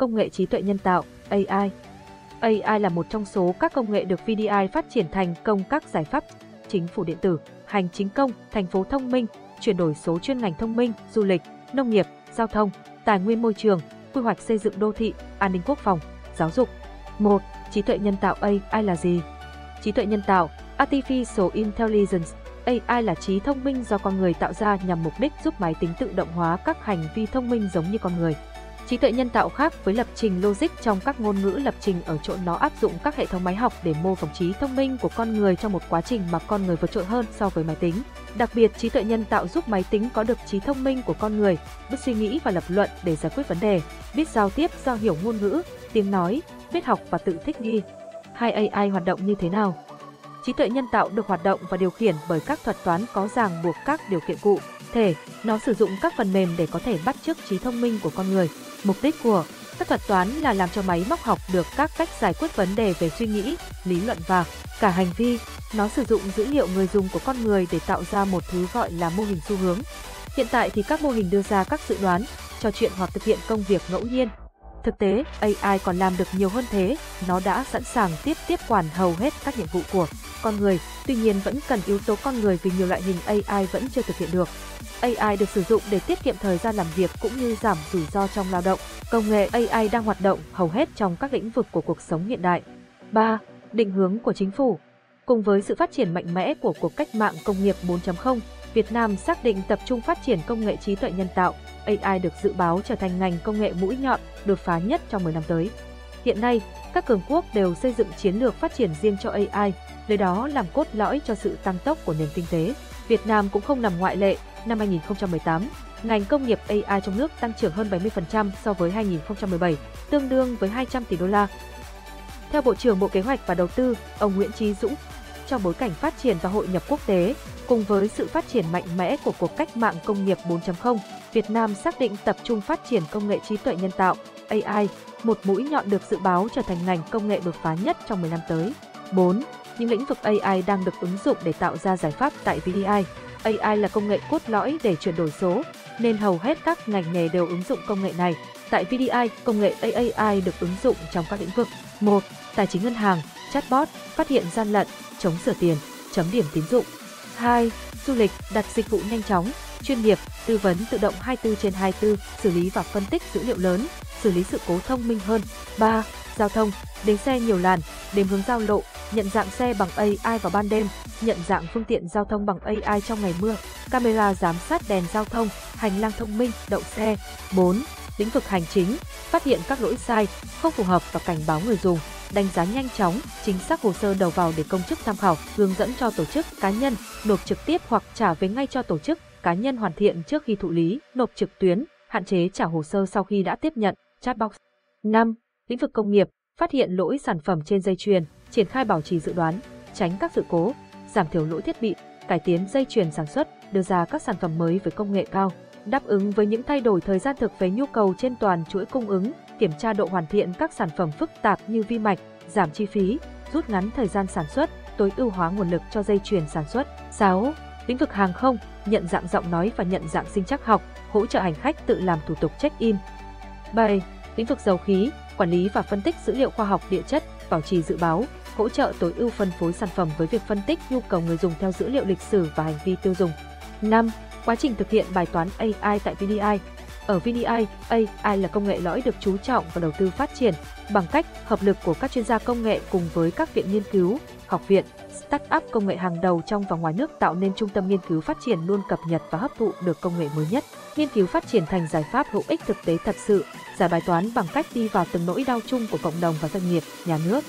công nghệ trí tuệ nhân tạo, AI. AI là một trong số các công nghệ được VDI phát triển thành công các giải pháp chính phủ điện tử, hành chính công, thành phố thông minh, chuyển đổi số chuyên ngành thông minh, du lịch, nông nghiệp, giao thông, tài nguyên môi trường, quy hoạch xây dựng đô thị, an ninh quốc phòng, giáo dục. 1. Trí tuệ nhân tạo AI là gì? Trí tuệ nhân tạo, Artificial Intelligence, AI là trí thông minh do con người tạo ra nhằm mục đích giúp máy tính tự động hóa các hành vi thông minh giống như con người. Trí tuệ nhân tạo khác với lập trình logic trong các ngôn ngữ lập trình ở chỗ nó áp dụng các hệ thống máy học để mô phỏng trí thông minh của con người trong một quá trình mà con người vượt trội hơn so với máy tính. Đặc biệt, trí tuệ nhân tạo giúp máy tính có được trí thông minh của con người, biết suy nghĩ và lập luận để giải quyết vấn đề, biết giao tiếp do hiểu ngôn ngữ, tiếng nói, biết học và tự thích nghi. Hai AI hoạt động như thế nào? Trí tuệ nhân tạo được hoạt động và điều khiển bởi các thuật toán có ràng buộc các điều kiện cụ thể. Nó sử dụng các phần mềm để có thể bắt chước trí thông minh của con người. Mục đích của các thuật toán là làm cho máy móc học được các cách giải quyết vấn đề về suy nghĩ, lý luận và cả hành vi. Nó sử dụng dữ liệu người dùng của con người để tạo ra một thứ gọi là mô hình xu hướng. Hiện tại thì các mô hình đưa ra các dự đoán, trò chuyện hoặc thực hiện công việc ngẫu nhiên. Thực tế, AI còn làm được nhiều hơn thế, nó đã sẵn sàng tiếp tiếp quản hầu hết các nhiệm vụ của con người, tuy nhiên vẫn cần yếu tố con người vì nhiều loại hình AI vẫn chưa thực hiện được. AI được sử dụng để tiết kiệm thời gian làm việc cũng như giảm rủi ro trong lao động. Công nghệ AI đang hoạt động hầu hết trong các lĩnh vực của cuộc sống hiện đại. 3. Định hướng của chính phủ Cùng với sự phát triển mạnh mẽ của cuộc cách mạng công nghiệp 4.0, Việt Nam xác định tập trung phát triển công nghệ trí tuệ nhân tạo. AI được dự báo trở thành ngành công nghệ mũi nhọn, đột phá nhất trong 10 năm tới. Hiện nay, các cường quốc đều xây dựng chiến lược phát triển riêng cho AI, lấy đó làm cốt lõi cho sự tăng tốc của nền kinh tế. Việt Nam cũng không nằm ngoại lệ, năm 2018, ngành công nghiệp AI trong nước tăng trưởng hơn 70% so với 2017, tương đương với 200 tỷ đô la. Theo Bộ trưởng Bộ Kế hoạch và Đầu tư, ông Nguyễn Chí Dũng, trong bối cảnh phát triển và hội nhập quốc tế, cùng với sự phát triển mạnh mẽ của cuộc cách mạng công nghiệp 4.0, Việt Nam xác định tập trung phát triển công nghệ trí tuệ nhân tạo, AI, một mũi nhọn được dự báo trở thành ngành công nghệ đột phá nhất trong 10 năm tới. 4. Những lĩnh vực AI đang được ứng dụng để tạo ra giải pháp tại VDI. AI là công nghệ cốt lõi để chuyển đổi số, nên hầu hết các ngành nghề đều ứng dụng công nghệ này. Tại VDI, công nghệ AI được ứng dụng trong các lĩnh vực 1. Tài chính ngân hàng, chatbot, phát hiện gian lận, chống sửa tiền, chấm điểm tín dụng. 2. Du lịch, đặt dịch vụ nhanh chóng, chuyên nghiệp, tư vấn tự động 24 trên 24, xử lý và phân tích dữ liệu lớn, xử lý sự cố thông minh hơn. 3. Giao thông, đếm xe nhiều làn, đếm hướng giao lộ, nhận dạng xe bằng AI vào ban đêm, nhận dạng phương tiện giao thông bằng AI trong ngày mưa, camera giám sát đèn giao thông, hành lang thông minh, đậu xe. 4. Lĩnh vực hành chính, phát hiện các lỗi sai, không phù hợp và cảnh báo người dùng, đánh giá nhanh chóng, chính xác hồ sơ đầu vào để công chức tham khảo, hướng dẫn cho tổ chức cá nhân, nộp trực tiếp hoặc trả về ngay cho tổ chức cá nhân hoàn thiện trước khi thụ lý, nộp trực tuyến, hạn chế trả hồ sơ sau khi đã tiếp nhận, chatbox. 5. Lĩnh vực công nghiệp, phát hiện lỗi sản phẩm trên dây chuyền, triển khai bảo trì dự đoán, tránh các sự cố, giảm thiểu lỗi thiết bị, cải tiến dây chuyền sản xuất, đưa ra các sản phẩm mới với công nghệ cao, đáp ứng với những thay đổi thời gian thực về nhu cầu trên toàn chuỗi cung ứng, kiểm tra độ hoàn thiện các sản phẩm phức tạp như vi mạch, giảm chi phí, rút ngắn thời gian sản xuất, tối ưu hóa nguồn lực cho dây chuyền sản xuất. 6. Lĩnh vực hàng không, nhận dạng giọng nói và nhận dạng sinh chắc học, hỗ trợ hành khách tự làm thủ tục check-in. 7. Lĩnh vực dầu khí, quản lý và phân tích dữ liệu khoa học địa chất, bảo trì dự báo, hỗ trợ tối ưu phân phối sản phẩm với việc phân tích nhu cầu người dùng theo dữ liệu lịch sử và hành vi tiêu dùng. 5. Quá trình thực hiện bài toán AI tại VDI. Ở VDI, AI là công nghệ lõi được chú trọng và đầu tư phát triển bằng cách hợp lực của các chuyên gia công nghệ cùng với các viện nghiên cứu, học viện, start-up công nghệ hàng đầu trong và ngoài nước tạo nên trung tâm nghiên cứu phát triển luôn cập nhật và hấp thụ được công nghệ mới nhất. Nghiên cứu phát triển thành giải pháp hữu ích thực tế thật sự, giải bài toán bằng cách đi vào từng nỗi đau chung của cộng đồng và doanh nghiệp, nhà nước.